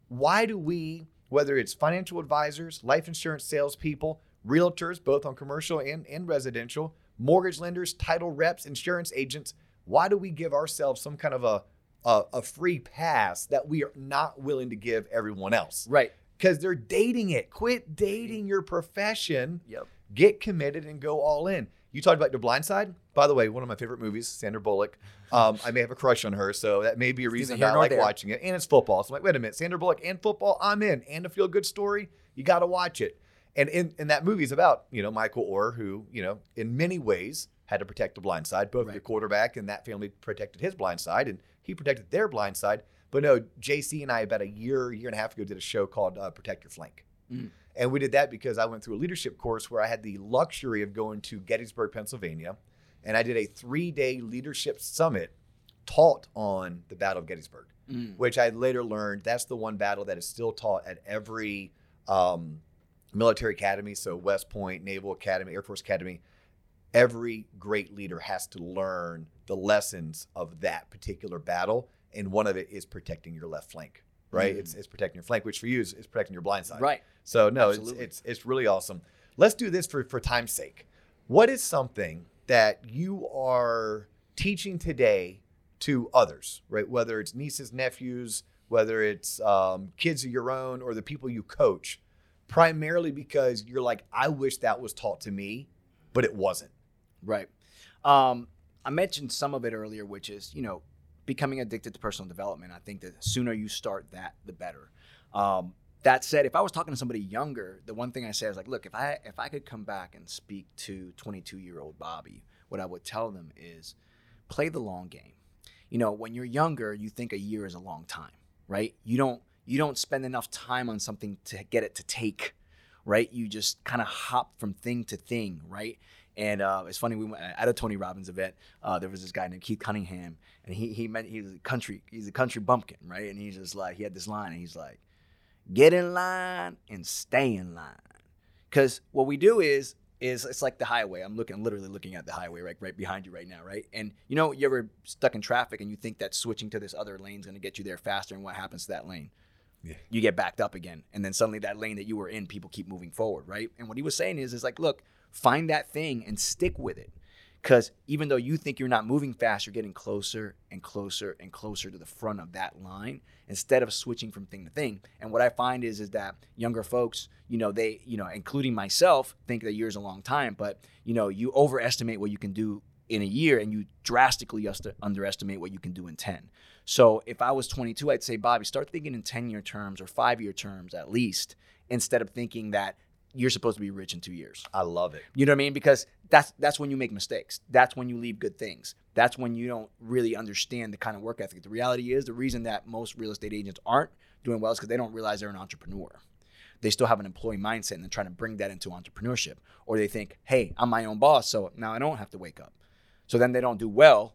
Speaker 1: why do we, whether it's financial advisors, life insurance salespeople, realtors, both on commercial and, and residential, mortgage lenders, title reps, insurance agents, why do we give ourselves some kind of a, a, a free pass that we are not willing to give everyone else?
Speaker 2: Right.
Speaker 1: Because they're dating it. Quit dating your profession.
Speaker 2: Yep.
Speaker 1: Get committed and go all in. You talked about The Blind Side. By the way, one of my favorite movies, Sandra Bullock. Um, I may have a crush on her, so that may be a reason I like
Speaker 2: there.
Speaker 1: watching it. And it's football. So I'm like, wait a minute, Sandra Bullock and football, I'm in. And a feel good story, you got to watch it. And in, that movie is about, you know, Michael Oher, who, you know, in many ways had to protect the blind side. Both
Speaker 2: Right.
Speaker 1: the quarterback and that family protected his blind side, and he protected their blind side. But no, JC and I, about a year, year and a half ago, did a show called uh, Protect Your Flank.
Speaker 2: Mm.
Speaker 1: And we did that because I went through a leadership course where I had the luxury of going to Gettysburg, Pennsylvania, and I did a three day leadership summit taught on the Battle of Gettysburg,
Speaker 2: Mm.
Speaker 1: which I later learned that's the one battle that is still taught at every um, military academy. So, West Point, Naval Academy, Air Force Academy. Every great leader has to learn the lessons of that particular battle. And one of it is protecting your left flank, right?
Speaker 2: Mm.
Speaker 1: It's, it's protecting your flank, which for you is, is protecting your blind side.
Speaker 2: Right.
Speaker 1: So no, it's, it's it's really awesome. Let's do this for for time's sake. What is something that you are teaching today to others, right? Whether it's nieces, nephews, whether it's um, kids of your own, or the people you coach, primarily because you're like, I wish that was taught to me, but it wasn't.
Speaker 2: Right. Um, I mentioned some of it earlier, which is you know becoming addicted to personal development. I think the sooner you start that, the better. Um, that said, if I was talking to somebody younger, the one thing I say is like, look, if I if I could come back and speak to 22 year old Bobby, what I would tell them is play the long game. You know, when you're younger, you think a year is a long time, right? You don't you don't spend enough time on something to get it to take, right? You just kind of hop from thing to thing, right? And uh, it's funny, we went at a Tony Robbins event. Uh, there was this guy named Keith Cunningham, and he he meant he was a country, he's a country bumpkin, right? And he's just like he had this line, and he's like, "Get in line and stay in line," because what we do is is it's like the highway. I'm looking, literally looking at the highway right right behind you right now, right? And you know, you ever stuck in traffic and you think that switching to this other lane is going to get you there faster, and what happens to that lane?
Speaker 1: Yeah.
Speaker 2: you get backed up again, and then suddenly that lane that you were in, people keep moving forward, right? And what he was saying is, is like, look, find that thing and stick with it. Because even though you think you're not moving fast, you're getting closer and closer and closer to the front of that line instead of switching from thing to thing. And what I find is is that younger folks, you know, they, you know, including myself, think that year's a long time, but you know, you overestimate what you can do in a year and you drastically underestimate what you can do in 10. So if I was 22, I'd say, Bobby, start thinking in 10 year terms or five year terms at least, instead of thinking that you're supposed to be rich in two years.
Speaker 1: I love it.
Speaker 2: You know what I mean? Because that's that's when you make mistakes. That's when you leave good things. That's when you don't really understand the kind of work ethic. The reality is the reason that most real estate agents aren't doing well is because they don't realize they're an entrepreneur. They still have an employee mindset and they're trying to bring that into entrepreneurship. Or they think, hey, I'm my own boss, so now I don't have to wake up. So then they don't do well,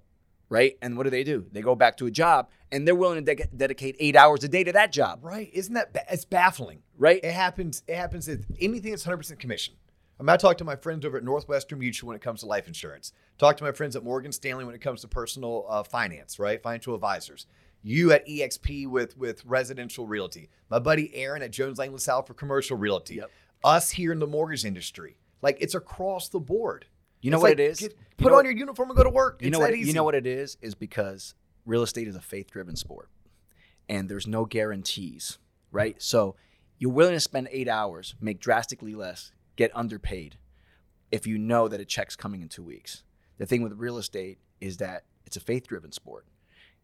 Speaker 2: right? And what do they do? They go back to a job and they're willing to de- dedicate eight hours a day to that job,
Speaker 1: Right? Isn't that ba- it's baffling?
Speaker 2: right?
Speaker 1: It happens. It happens with anything that's 100% commission. I mean, I talk to my friends over at Northwestern Mutual when it comes to life insurance. Talk to my friends at Morgan Stanley when it comes to personal uh, finance, right? Financial advisors. You at EXP with with residential realty. My buddy Aaron at Jones Lang LaSalle for commercial realty.
Speaker 2: Yep.
Speaker 1: Us here in the mortgage industry. Like it's across the board.
Speaker 2: You know
Speaker 1: It's
Speaker 2: what
Speaker 1: like,
Speaker 2: it is?
Speaker 1: get- put on your uniform and go to work.
Speaker 2: You
Speaker 1: It's
Speaker 2: know
Speaker 1: that
Speaker 2: what?
Speaker 1: easy.
Speaker 2: You know what it is? Is because real estate is a faith-driven sport, and there's no guarantees, right? So you're willing to spend eight hours, make drastically less, get underpaid, if you know that a check's coming in two weeks. The thing with real estate is that it's a faith-driven sport.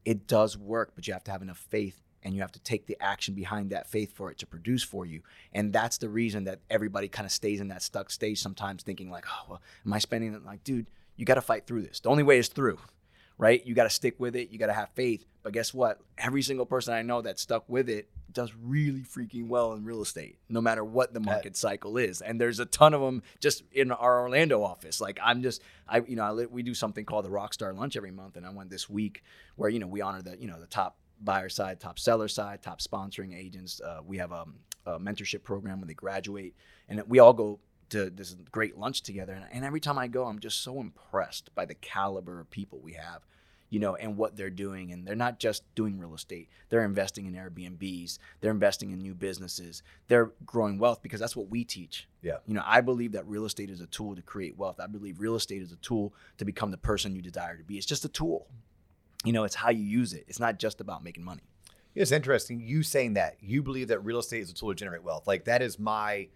Speaker 2: It does work, but you have to have enough faith and you have to take the action behind that faith for it to produce for you. And that's the reason that everybody kind of stays in that stuck stage sometimes thinking like, oh, well, am I spending it? Like, dude, you got to fight through this. The only way is through, right? You got to stick with it. You got to have faith. But guess what? Every single person I know that stuck with it does really freaking well in real estate, no matter what the market cycle is. And there's a ton of them just in our Orlando office. Like I'm just, I, you know, I, we do something called the Rockstar Lunch every month, and I went this week where you know we honor the, you know, the top buyer side, top seller side, top sponsoring agents. Uh, we have um, a mentorship program when they graduate, and we all go to this great lunch together. And, and every time I go, I'm just so impressed by the caliber of people we have, you know, and what they're doing. And they're not just doing real estate; they're investing in Airbnbs, they're investing in new businesses, they're growing wealth because that's what we teach.
Speaker 1: Yeah.
Speaker 2: You know, I believe that real estate is a tool to create wealth. I believe real estate is a tool to become the person you desire to be. It's just a tool. You know, it's how you use it. It's not just about making money.
Speaker 1: It's interesting you saying that. You believe that real estate is a tool to generate wealth. Like that is my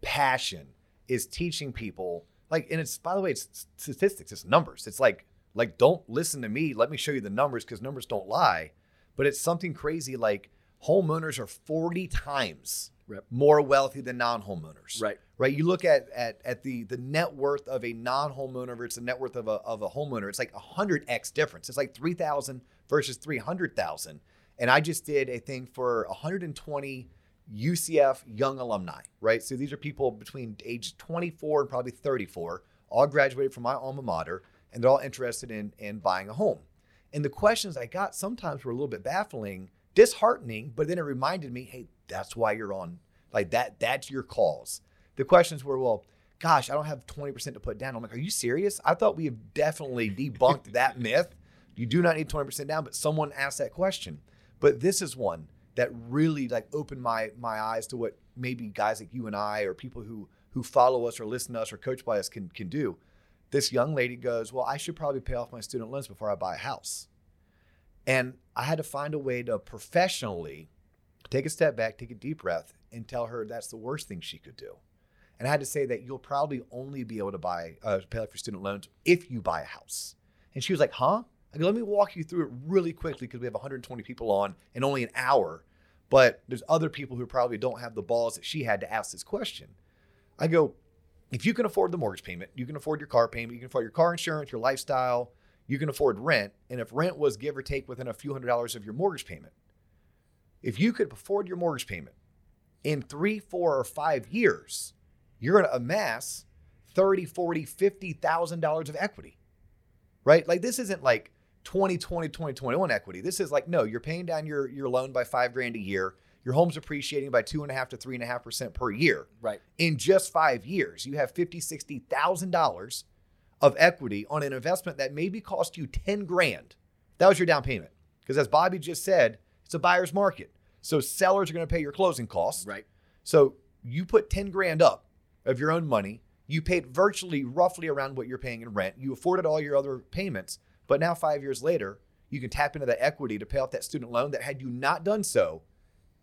Speaker 1: passion is teaching people like and it's by the way it's statistics, it's numbers. It's like like don't listen to me, let me show you the numbers cuz numbers don't lie. But it's something crazy like homeowners are 40 times more wealthy than non-homeowners.
Speaker 2: Right.
Speaker 1: Right. You look at at at the the net worth of a non-homeowner versus the net worth of a of a homeowner. It's like a hundred x difference. It's like three thousand versus three hundred thousand. And I just did a thing for 120 UCF young alumni. Right. So these are people between age 24 and probably 34, all graduated from my alma mater, and they're all interested in in buying a home. And the questions I got sometimes were a little bit baffling, disheartening, but then it reminded me, hey, that's why you're on. Like that, that's your cause. The questions were, well, gosh, I don't have 20% to put down. I'm like, are you serious? I thought we have definitely debunked that myth. You do not need 20% down, but someone asked that question. But this is one that really like opened my my eyes to what maybe guys like you and I or people who who follow us or listen to us or coach by us can can do. This young lady goes, Well, I should probably pay off my student loans before I buy a house. And I had to find a way to professionally take a step back, take a deep breath, and tell her that's the worst thing she could do. And I had to say that you'll probably only be able to buy uh, pay off your student loans if you buy a house. And she was like, "Huh?" I go, "Let me walk you through it really quickly because we have 120 people on in only an hour, but there's other people who probably don't have the balls that she had to ask this question." I go, "If you can afford the mortgage payment, you can afford your car payment, you can afford your car insurance, your lifestyle, you can afford rent, and if rent was give or take within a few hundred dollars of your mortgage payment, if you could afford your mortgage payment in three, four, or five years, you're going to amass 30, 40, 50,000 dollars of equity. Right? Like this isn't like 2020, 2021 equity. This is like, no, you're paying down your, your loan by five grand a year. Your home's appreciating by two and a half to three and a half percent per year.
Speaker 2: Right.
Speaker 1: In just five years, you have fifty, sixty thousand dollars of equity on an investment that maybe cost you 10 grand. That was your down payment. Because as Bobby just said, it's a buyer's market. So sellers are going to pay your closing costs.
Speaker 2: Right.
Speaker 1: So you put 10 grand up of your own money. You paid virtually roughly around what you're paying in rent. You afforded all your other payments. But now, five years later, you can tap into that equity to pay off that student loan that had you not done so,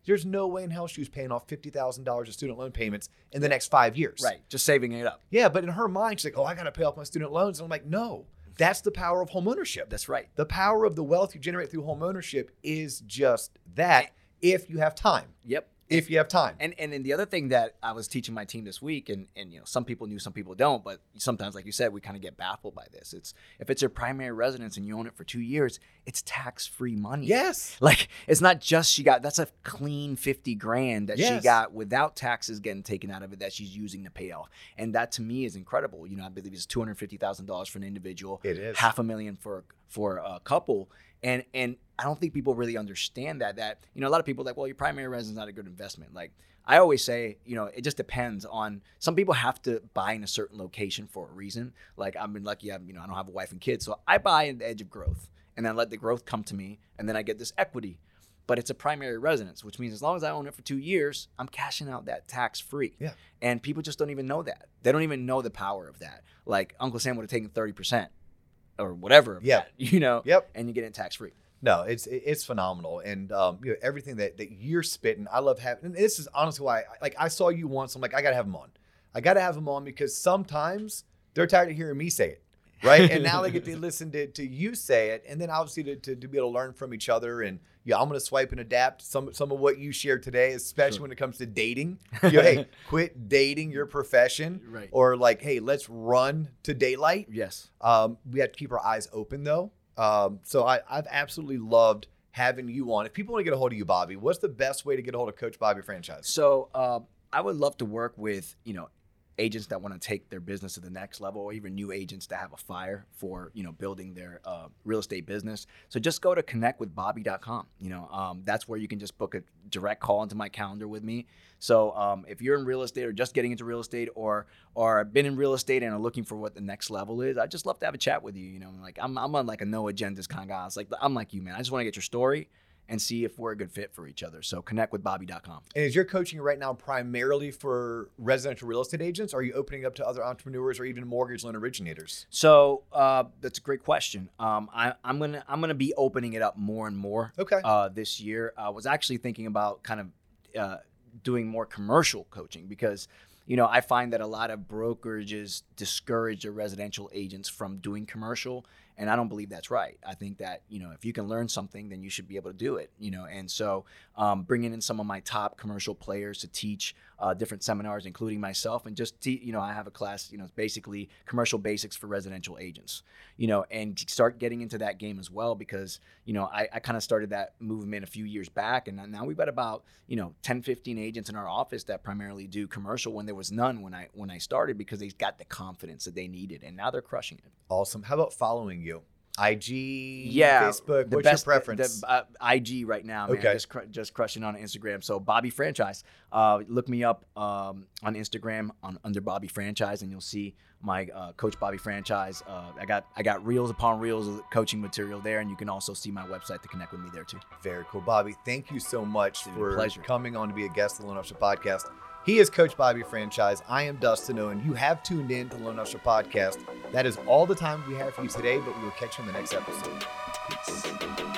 Speaker 1: there's no way in hell she was paying off $50,000 of student loan payments in the next five years.
Speaker 2: Right. Just saving it up.
Speaker 1: Yeah, but in her mind, she's like, oh, I got to pay off my student loans. And I'm like, no, that's the power of home ownership.
Speaker 2: That's right.
Speaker 1: The power of the wealth you generate through home ownership is just that if you have time.
Speaker 2: Yep.
Speaker 1: If you have time.
Speaker 2: And and then the other thing that I was teaching my team this week, and and you know some people knew, some people don't, but sometimes, like you said, we kind of get baffled by this. It's if it's your primary residence and you own it for two years, it's tax free money.
Speaker 1: Yes.
Speaker 2: Like it's not just she got that's a clean fifty grand that she got without taxes getting taken out of it that she's using to pay off, and that to me is incredible. You know, I believe it's two hundred fifty thousand dollars for an individual,
Speaker 1: It is.
Speaker 2: half a million for for a couple, and and I don't think people really understand that. That you know, a lot of people are like, well, your primary residence is not a good investment. Like I always say, you know, it just depends on. Some people have to buy in a certain location for a reason. Like I've been lucky, I'm you know, I don't have a wife and kids, so I buy in the edge of growth, and then let the growth come to me, and then I get this equity. But it's a primary residence, which means as long as I own it for two years, I'm cashing out that tax free.
Speaker 1: Yeah.
Speaker 2: And people just don't even know that. They don't even know the power of that. Like Uncle Sam would have taken thirty percent or whatever.
Speaker 1: Yeah.
Speaker 2: that, you know.
Speaker 1: Yep.
Speaker 2: And you get it tax free.
Speaker 1: No, it's it's phenomenal, and um, you know everything that that you're spitting. I love having. And this is honestly why, like, I saw you once. I'm like, I gotta have him on. I gotta have him on because sometimes they're tired of hearing me say it, right? and now they get to listen to, to you say it, and then obviously to, to, to be able to learn from each other. And yeah, I'm gonna swipe and adapt some some of what you shared today, especially
Speaker 2: Sure.
Speaker 1: when it comes to dating. You know, hey, quit dating your profession,
Speaker 2: Right.
Speaker 1: or like, hey, let's run to daylight.
Speaker 2: Yes.
Speaker 1: Um, we have to keep our eyes open though. Um, so I, I've absolutely loved having you on. If people want to get a hold of you, Bobby, what's the best way to get a hold of Coach Bobby Franchise?
Speaker 2: So uh, I would love to work with you know agents that want to take their business to the next level, or even new agents that have a fire for you know building their uh, real estate business. So just go to connectwithbobby.com. You know um, that's where you can just book a direct call into my calendar with me. So um, if you're in real estate or just getting into real estate or or been in real estate and are looking for what the next level is, I'd just love to have a chat with you. You know, like I'm I'm on like a no agendas kind of guy. It's like I'm like you, man. I just want to get your story and see if we're a good fit for each other. So connectwithbobby.com.
Speaker 1: And is your coaching right now primarily for residential real estate agents? Or are you opening up to other entrepreneurs or even mortgage loan originators?
Speaker 2: So uh, that's a great question. Um, I, I'm gonna I'm gonna be opening it up more and more
Speaker 1: Okay.
Speaker 2: uh, this year. I was actually thinking about kind of uh, doing more commercial coaching because you know I find that a lot of brokerages discourage their residential agents from doing commercial, and I don't believe that's right. I think that you know if you can learn something, then you should be able to do it. You know, and so um, bringing in some of my top commercial players to teach uh, different seminars, including myself, and just te- you know I have a class. You know, it's basically commercial basics for residential agents. You know, and start getting into that game as well because you know I, I kind of started that movement a few years back, and now we've got about you know 10, 15 agents in our office that primarily do commercial when there was none when I when I started because they got the confidence that they needed, and now they're crushing it.
Speaker 1: Awesome. How about following you? IG,
Speaker 2: Yeah,
Speaker 1: Facebook.
Speaker 2: the
Speaker 1: What's
Speaker 2: best-
Speaker 1: your preference?
Speaker 2: The, uh, IG right now, man.
Speaker 1: Okay.
Speaker 2: Just, cr- just crushing on Instagram. So Bobby Franchise. Uh, look me up um, on Instagram on under Bobby Franchise, and you'll see my uh, Coach Bobby Franchise. Uh, I got I got reels upon reels of coaching material there, and you can also see my website to connect with me there too.
Speaker 1: Very cool. Bobby, thank you so much
Speaker 2: Dude,
Speaker 1: for
Speaker 2: pleasure.
Speaker 1: coming on to be a guest on the Loan Officer Podcast. He is Coach Bobby Franchise. I am Dustin Owen. You have tuned in to Loan Officer Podcast. That is all the time we have for you today, but we will catch you in the next episode. Peace.